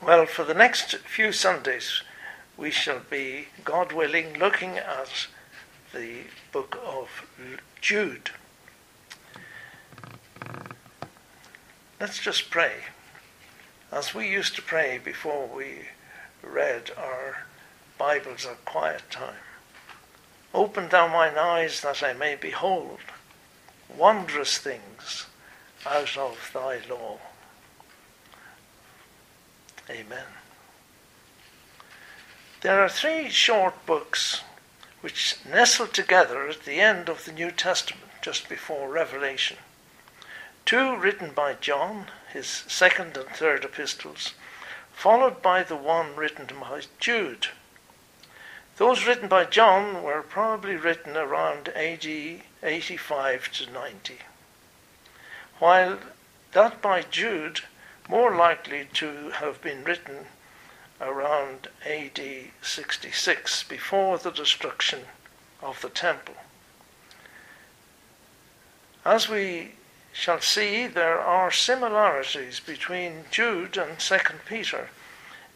Well, for the next few Sundays, we shall be, God willing, looking at the book of Jude. Let's just pray. As we used to pray before we read our Bibles at quiet time. Open thou mine eyes that I may behold wondrous things out of thy law. Amen. There are three short books which nestle together at the end of the New Testament, just before Revelation. Two written by John, his second and third epistles, followed by the one written by Jude. Those written by John were probably written around AD 85 to 90, while that by Jude more likely to have been written around AD 66, before the destruction of the temple. As we shall see, there are similarities between Jude and 2 Peter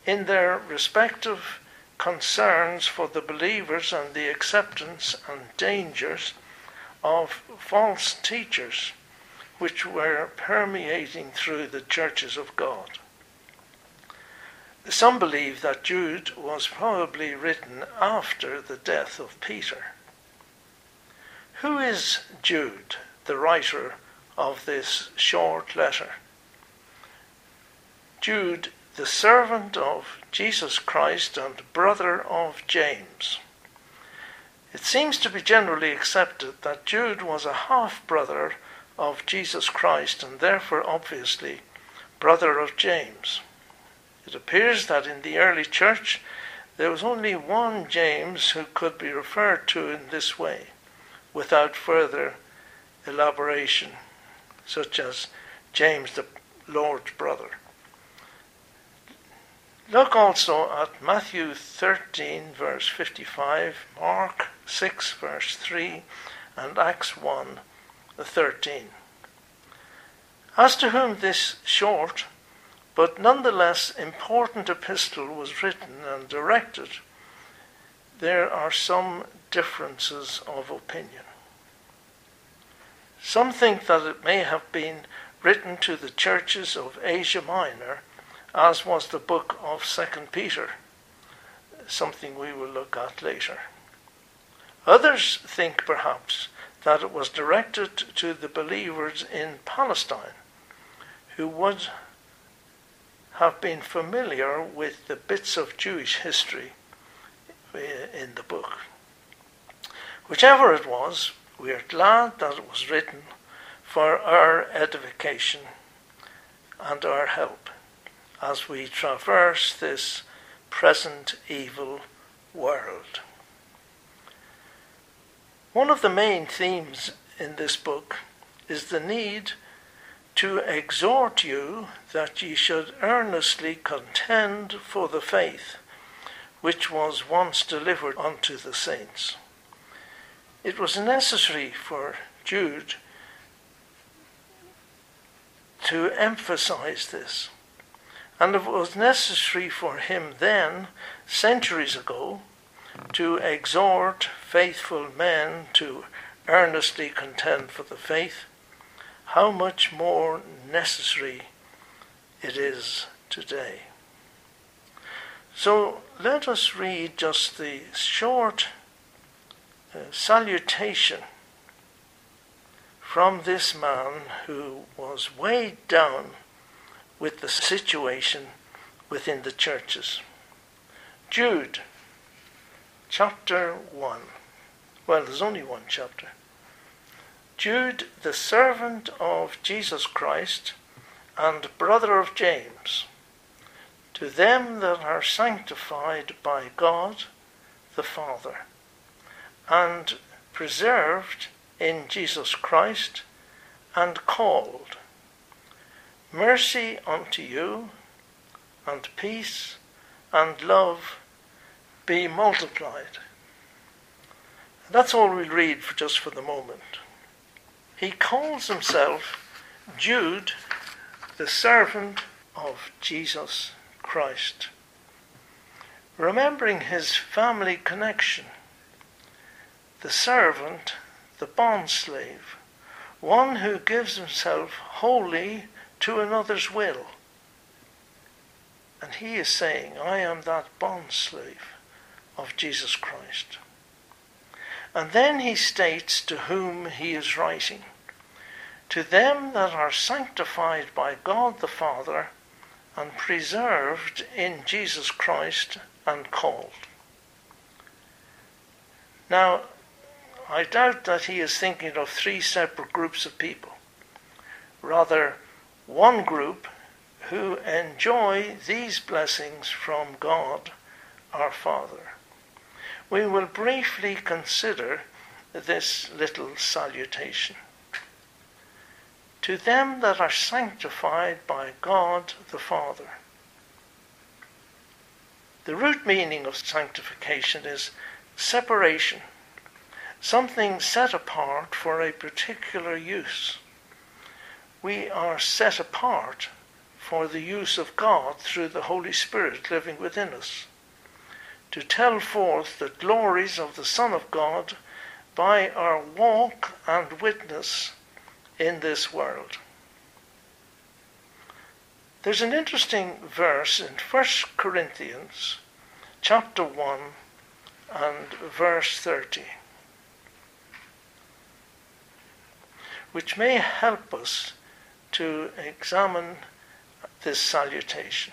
in their respective concerns for the believers and the acceptance and dangers of false teachers which were permeating through the churches of God. Some believe that Jude was probably written after the death of Peter. Who is Jude, the writer of this short letter? Jude, the servant of Jesus Christ and brother of James. It seems to be generally accepted that Jude was a half brother of Jesus Christ and therefore obviously brother of James. It appears that in the early church there was only one James who could be referred to in this way without further elaboration, such as James the Lord's brother. Look also at Matthew 13, verse 55, Mark 6, verse 3, and Acts 1, 13. As to whom this short, but nonetheless important epistle was written and directed, there are some differences of opinion. Some think that it may have been written to the churches of Asia Minor, as was the book of Second Peter, something we will look at later. Others think perhaps that it was directed to the believers in Palestine who would have been familiar with the bits of Jewish history eh, in the book. Whichever it was, we are glad that it was written for our edification and our help as we traverse this present evil world. One of the main themes in this book is the need to exhort you that ye should earnestly contend for the faith which was once delivered unto the saints. It was necessary for Jude to emphasize this. And it was necessary for him then, centuries ago, to exhort faithful men to earnestly contend for the faith, how much more necessary it is today. So let us read just the short uh, salutation from this man who was weighed down with the situation within the churches. Jude chapter 1. Well, there's only one chapter. Jude, the servant of Jesus Christ and brother of James, to them that are sanctified by God the Father, and preserved in Jesus Christ, and called. Mercy unto you, and peace, and love be multiplied. That's all we'll read for just for the moment. He calls himself Jude, the servant of Jesus Christ. Remembering his family connection, the servant, the bondslave, one who gives himself wholly to another's will. And he is saying, I am that bondslave of Jesus Christ. And then he states to whom he is writing To them that are sanctified by God the Father and preserved in Jesus Christ and called. Now, I doubt that he is thinking of three separate groups of people. Rather, one group who enjoy these blessings from God our Father. We will briefly consider this little salutation. To them that are sanctified by God the Father. The root meaning of sanctification is separation, something set apart for a particular use. We are set apart for the use of God through the Holy Spirit living within us to tell forth the glories of the Son of God by our walk and witness in this world. There's an interesting verse in 1 Corinthians chapter 1 and verse 30 which may help us to examine this salutation.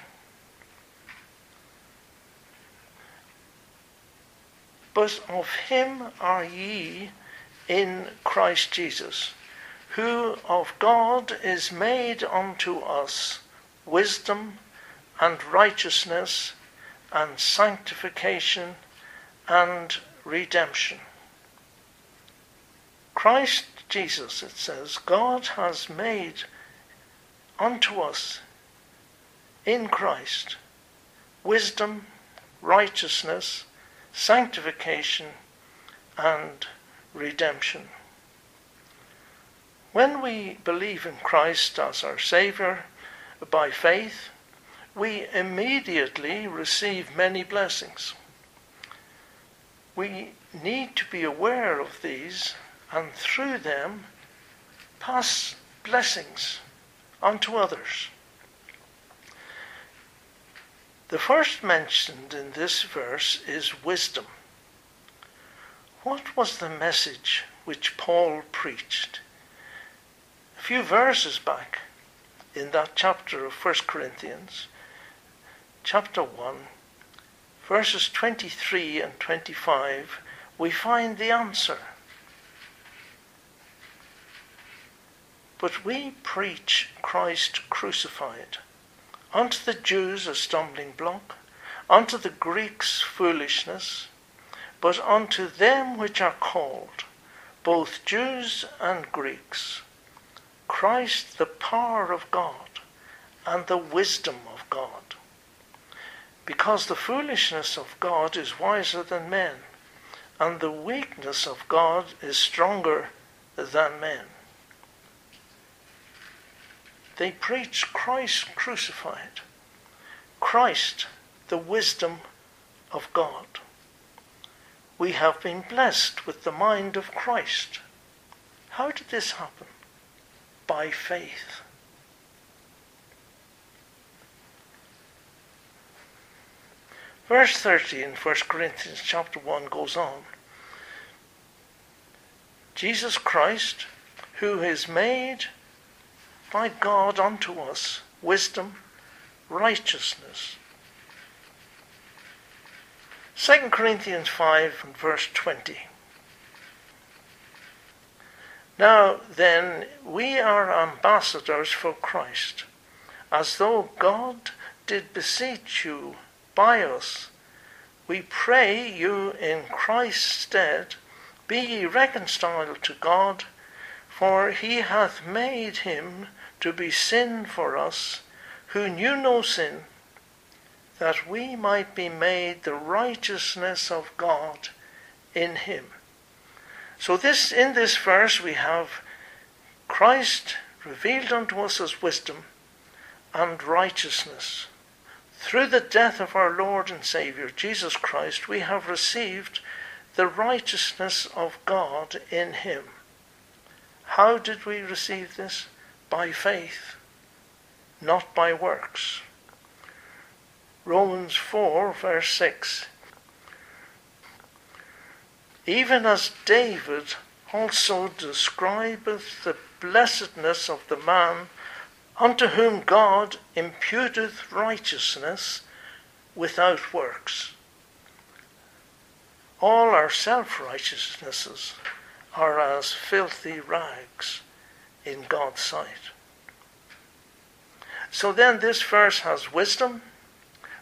But of him are ye in Christ Jesus, who of God is made unto us wisdom and righteousness and sanctification and redemption. Christ Jesus, it says, God has made unto us in Christ wisdom, righteousness, sanctification, and redemption. When we believe in Christ as our Saviour by faith, we immediately receive many blessings. We need to be aware of these and through them pass blessings unto others. The first mentioned in this verse is wisdom. What was the message which Paul preached? A few verses back in that chapter of 1 Corinthians, chapter 1, verses 23 and 25, we find the answer. But we preach Christ crucified unto the Jews a stumbling block, unto the Greeks foolishness, but unto them which are called, both Jews and Greeks, Christ the power of God and the wisdom of God. Because the foolishness of God is wiser than men, and the weakness of God is stronger than men. They preach Christ crucified, Christ, the wisdom of God. We have been blessed with the mind of Christ. How did this happen? By faith. Verse 30 in 1 Corinthians chapter 1 goes on. Jesus Christ, who is made by God unto us wisdom, righteousness. 2 Corinthians 5 and verse 20. Now then, we are ambassadors for Christ, as though God did beseech you by us. We pray you in Christ's stead, be ye reconciled to God, for he hath made him to be sin for us, who knew no sin, that we might be made the righteousness of God in him. So this in this verse we have Christ revealed unto us as wisdom and righteousness through the death of our Lord and Saviour, Jesus Christ, we have received the righteousness of God in him. How did we receive this? By faith, not by works. Romans 4, verse 6. Even as David also describeth the blessedness of the man unto whom God imputeth righteousness without works. All our self righteousnesses are as filthy rags in God's sight. So then, this verse has wisdom,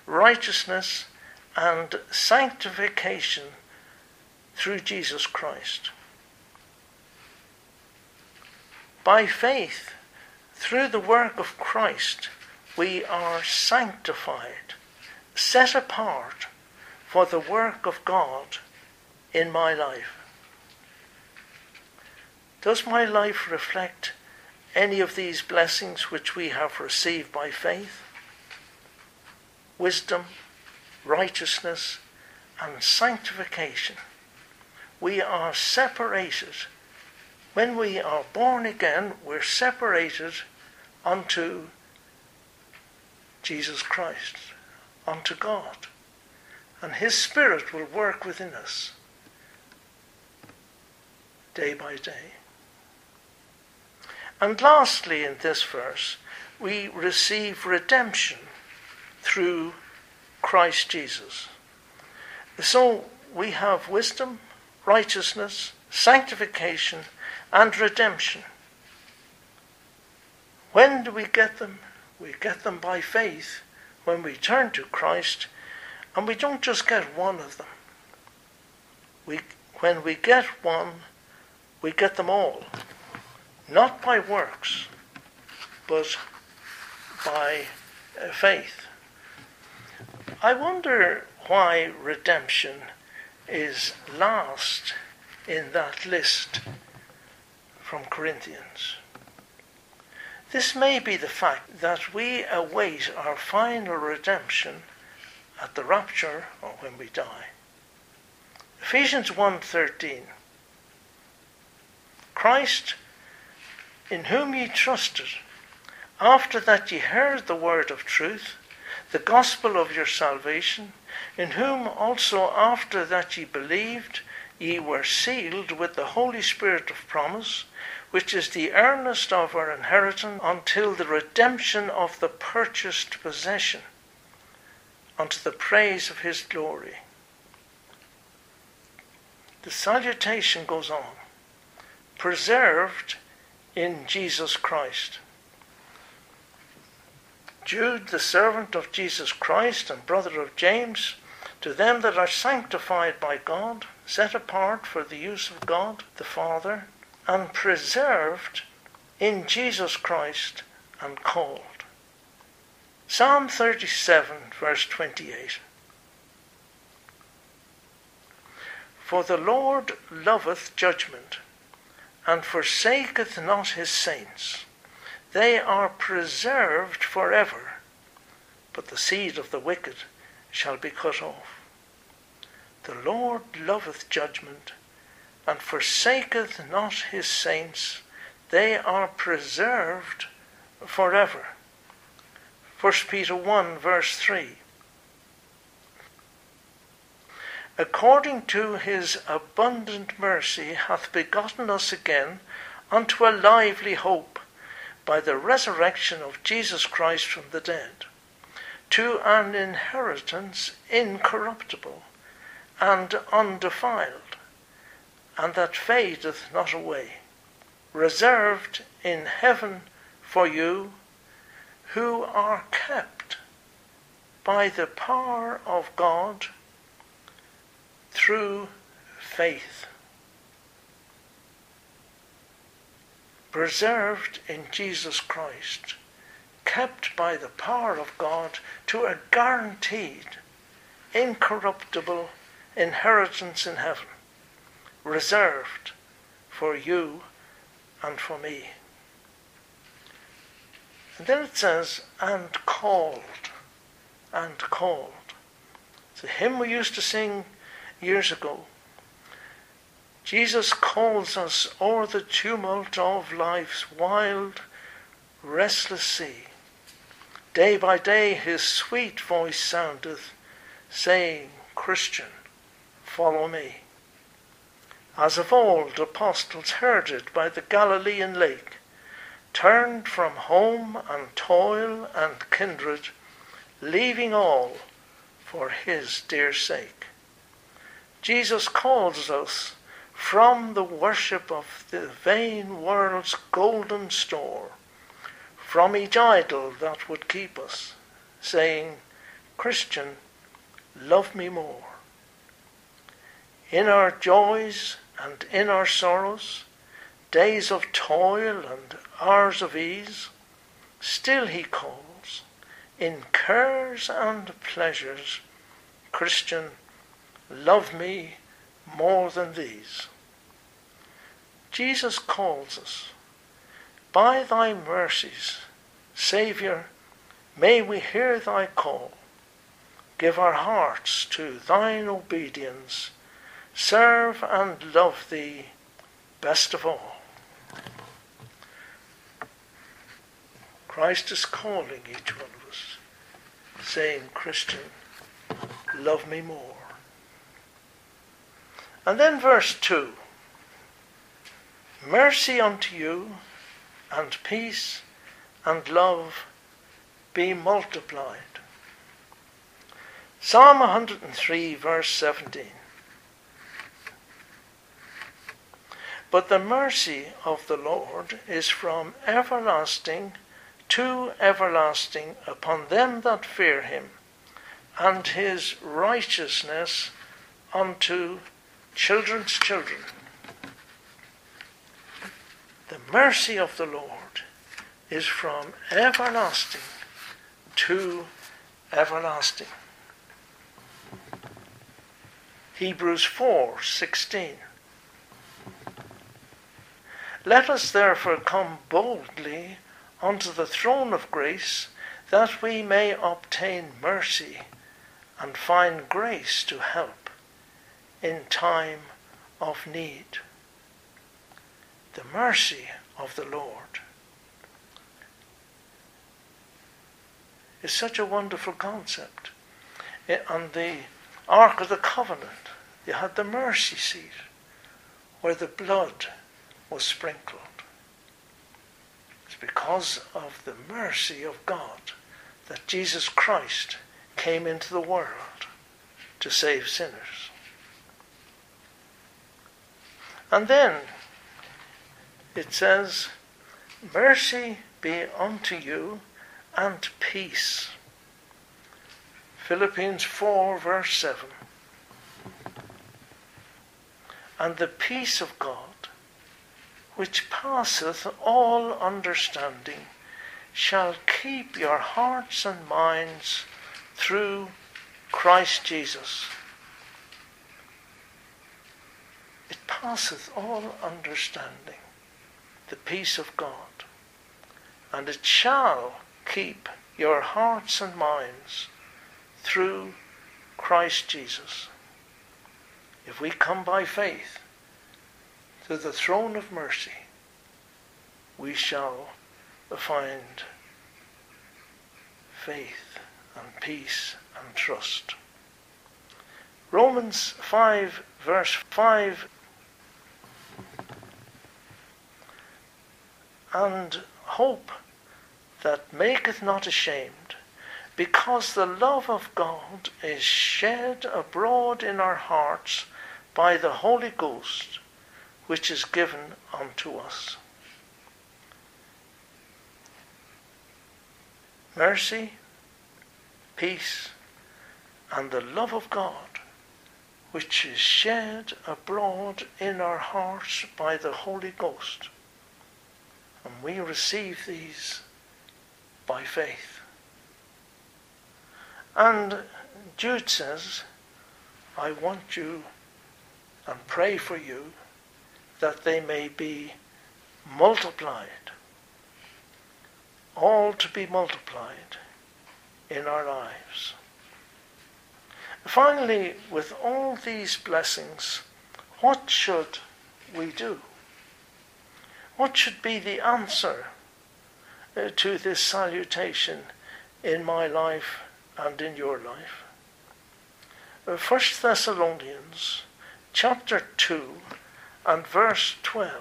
righteousness, and sanctification through Jesus Christ. By faith, through the work of Christ, we are sanctified, set apart for the work of God in my life. Does my life reflect any of these blessings which we have received by faith? Wisdom, righteousness, and sanctification. We are separated when we are born again, we're separated unto Jesus Christ, unto God. And His Spirit will work within us day by day. And lastly, in this verse, we receive redemption through Christ Jesus. So we have wisdom, righteousness, sanctification, and redemption. When do we get them? We get them by faith when we turn to Christ, and we don't just get one of them. We, when we get one, we get them all. Not by works, but by uh, faith. I wonder why redemption is last in that list from Corinthians. This may be the fact that we await our final redemption at the rapture or when we die. Ephesians 1:13 Christ in whom ye trusted after that ye heard the word of truth the gospel of your salvation in whom also after that ye believed ye were sealed with the Holy Spirit of promise, which is the earnest of our inheritance until the redemption of the purchased possession, unto the praise of his glory. The salutation goes on preserved in Jesus Christ. Jude, the servant of Jesus Christ and brother of James, to them that are sanctified by God, set apart for the use of God the Father, and preserved in Jesus Christ and called. Psalm 37, verse 28. For the Lord loveth judgment, and forsaketh not his saints. They are preserved for ever, but the seed of the wicked shall be cut off. The Lord loveth judgment, and forsaketh not his saints. They are preserved forever. 1 Peter 1, verse 3. According to his abundant mercy hath begotten us again unto a lively hope by the resurrection of Jesus Christ from the dead to an inheritance incorruptible and undefiled, and that fadeth not away, reserved in heaven for you who are kept by the power of God through faith. Preserved in Jesus Christ kept by the power of God to a guaranteed, incorruptible inheritance in heaven, reserved for you and for me. And then it says, and called, and called. It's a hymn we used to sing years ago. Jesus calls us o'er the tumult of life's wild, restless sea. Day by day his sweet voice soundeth, saying, Christian, follow me. As of old apostles heard it by the Galilean lake, turned from home and toil and kindred, leaving all for his dear sake. Jesus calls us from the worship of the vain world's golden store, from each idol that would keep us, saying, Christian, love me more. In our joys and in our sorrows, days of toil and hours of ease, still he calls, in cares and pleasures, Christian, love me more than these. Jesus calls us, by thy mercies, Saviour, may we hear thy call. Give our hearts to thine obedience, serve and love thee best of all. Christ is calling each one of us, saying, Christian, love me more. And then verse 2 Mercy unto you, and peace and love be multiplied. Psalm 103, verse 17. But the mercy of the Lord is from everlasting to everlasting upon them that fear him, and his righteousness unto children's children. The mercy of the Lord is from everlasting to everlasting. Hebrews 4:16 Let us therefore come boldly unto the throne of grace that we may obtain mercy and find grace to help in time of need. The mercy of the Lord is such a wonderful concept. Eh, on the Ark of the Covenant, you had the mercy seat where the blood was sprinkled. It's because of the mercy of God that Jesus Christ came into the world to save sinners. And then it says, Mercy be unto you and peace. Philippians 4, verse 7. And the peace of God, which passeth all understanding, shall keep your hearts and minds through Christ Jesus. It passeth all understanding, the peace of God, and it shall keep your hearts and minds through Christ Jesus. If we come by faith to the throne of mercy, we shall find faith and peace and trust. Romans 5 verse 5 and hope that maketh not ashamed, because the love of God is shed abroad in our hearts by the Holy Ghost, which is given unto us. Mercy, peace, and the love of God, which is shed abroad in our hearts by the Holy Ghost and we receive these by faith. And Jude says, I want you and pray for you that they may be multiplied, all to be multiplied in our lives. Finally, with all these blessings, what should we do? What should be the answer uh, to this salutation in my life and in your life? Uh, 1 Thessalonians chapter 2 and verse 12.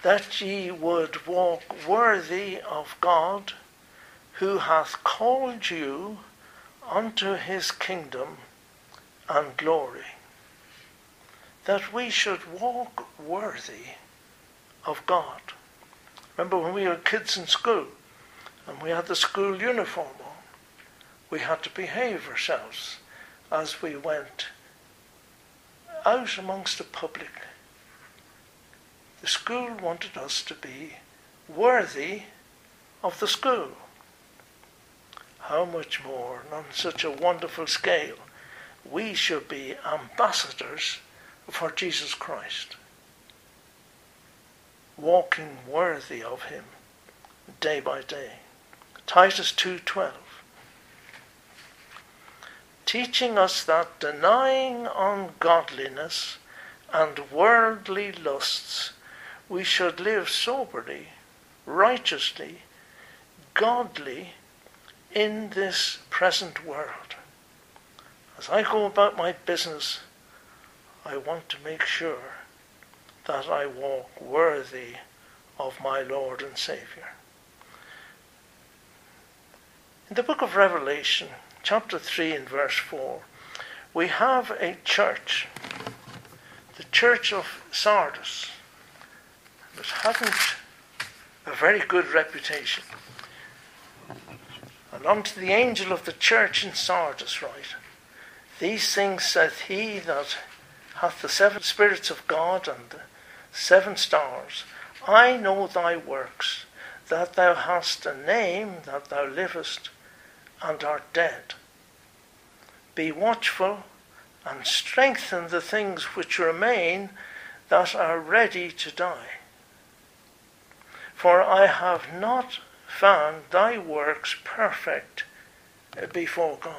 That ye would walk worthy of God, who hath called you unto his kingdom and glory. That we should walk worthy of God. Remember when we were kids in school and we had the school uniform on, we had to behave ourselves as we went out amongst the public. The school wanted us to be worthy of the school. How much more, on such a wonderful scale, we should be ambassadors for Jesus Christ, walking worthy of him day by day. Titus 2:12 teaching us that denying ungodliness and worldly lusts, we should live soberly, righteously, godly in this present world. As I go about my business, I want to make sure that I walk worthy of my Lord and Saviour. In the book of Revelation, chapter 3 and verse 4, we have a church, the church of Sardis, that hadn't a very good reputation. And unto the angel of the church in Sardis write, These things saith he that hath the seven spirits of God and the seven stars. I know thy works, that thou hast a name, that thou livest, and art dead. Be watchful and strengthen the things which remain that are ready to die. For I have not found thy works perfect before God.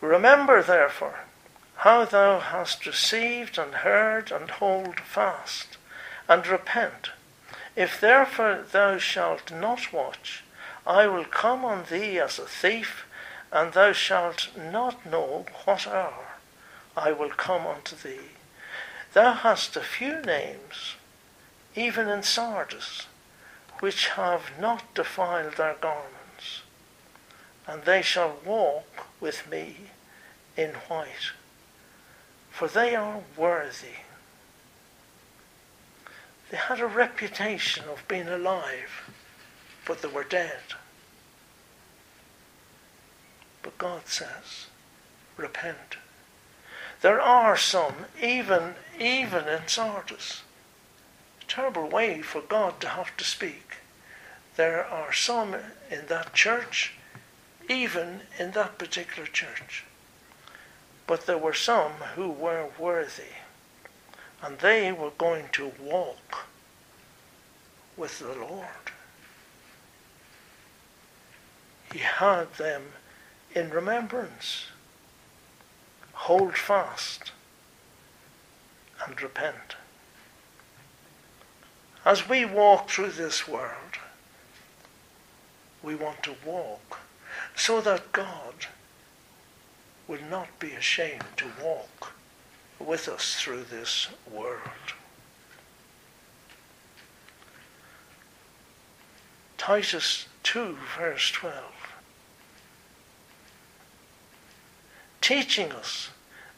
Remember, therefore, how thou hast received and heard, and hold fast, and repent. If therefore thou shalt not watch, I will come on thee as a thief, and thou shalt not know what hour I will come unto thee. Thou hast a few names, even in Sardis, which have not defiled their garments, and they shall walk with me in white, for they are worthy. They had a reputation of being alive but they were dead. But God says, repent. There are some, even, even in Sardis. Terrible way for God to have to speak. There are some in that church, even in that particular church. But there were some who were worthy, and they were going to walk with the Lord. He had them in remembrance. Hold fast and repent. As we walk through this world, we want to walk so that God will not be ashamed to walk with us through this world. Titus 2, verse 12. Teaching us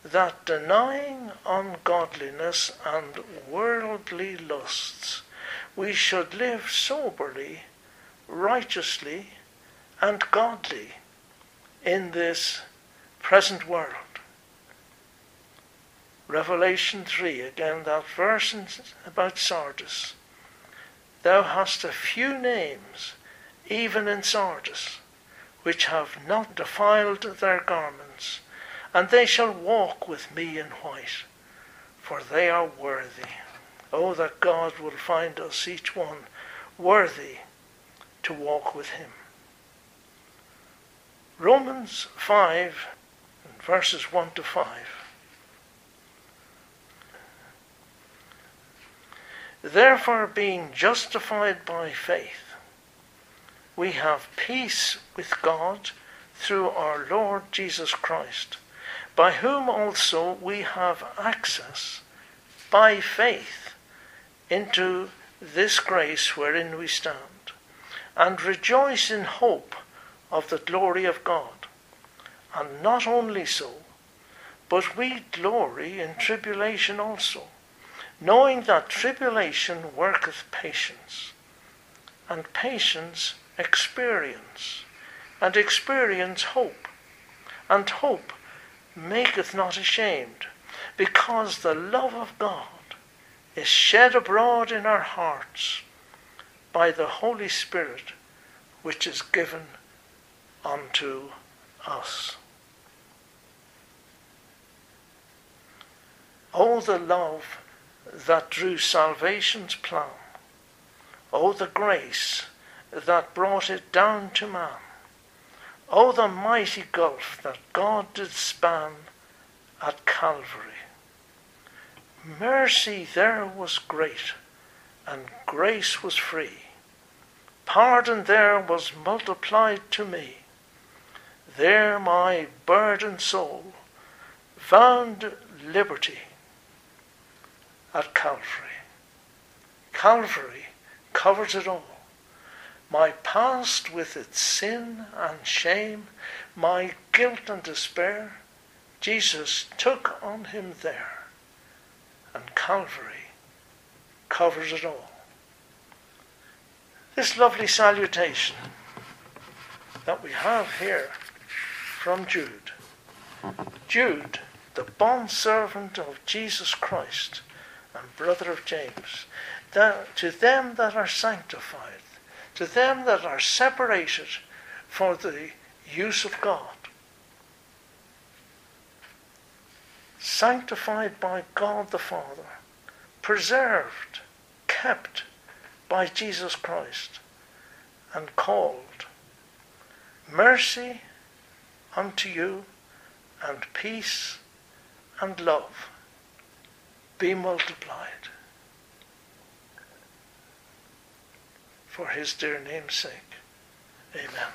that denying ungodliness and worldly lusts, we should live soberly, righteously, and godly in this present world. Revelation 3, again, that verse about Sardis. Thou hast a few names, even in Sardis, which have not defiled their garments, and they shall walk with me in white, for they are worthy. Oh, that God will find us each one worthy to walk with him. Romans 5, verses 1 to 5. Therefore, being justified by faith, we have peace with God through our Lord Jesus Christ, by whom also we have access by faith into this grace wherein we stand, and rejoice in hope of the glory of God. And not only so, but we glory in tribulation also, knowing that tribulation worketh patience, and patience experience, and experience hope, and hope maketh not ashamed, because the love of God is shed abroad in our hearts by the Holy Spirit which is given unto us. Oh, the love that drew salvation's plan. Oh, the grace that brought it down to man. Oh, the mighty gulf that God did span at Calvary. Mercy there was great, and grace was free. Pardon there was multiplied to me. There my burdened soul found liberty at Calvary. Calvary covers it all. My past with its sin and shame, my guilt and despair, Jesus took on him there. And Calvary covers it all. This lovely salutation that we have here from Jude. Jude, the bondservant of Jesus Christ and brother of James, that to them that are sanctified, to them that are separated for the use of God, sanctified by God the Father, preserved, kept by Jesus Christ, and called, mercy unto you, and peace and love be multiplied for his dear name's sake. Amen.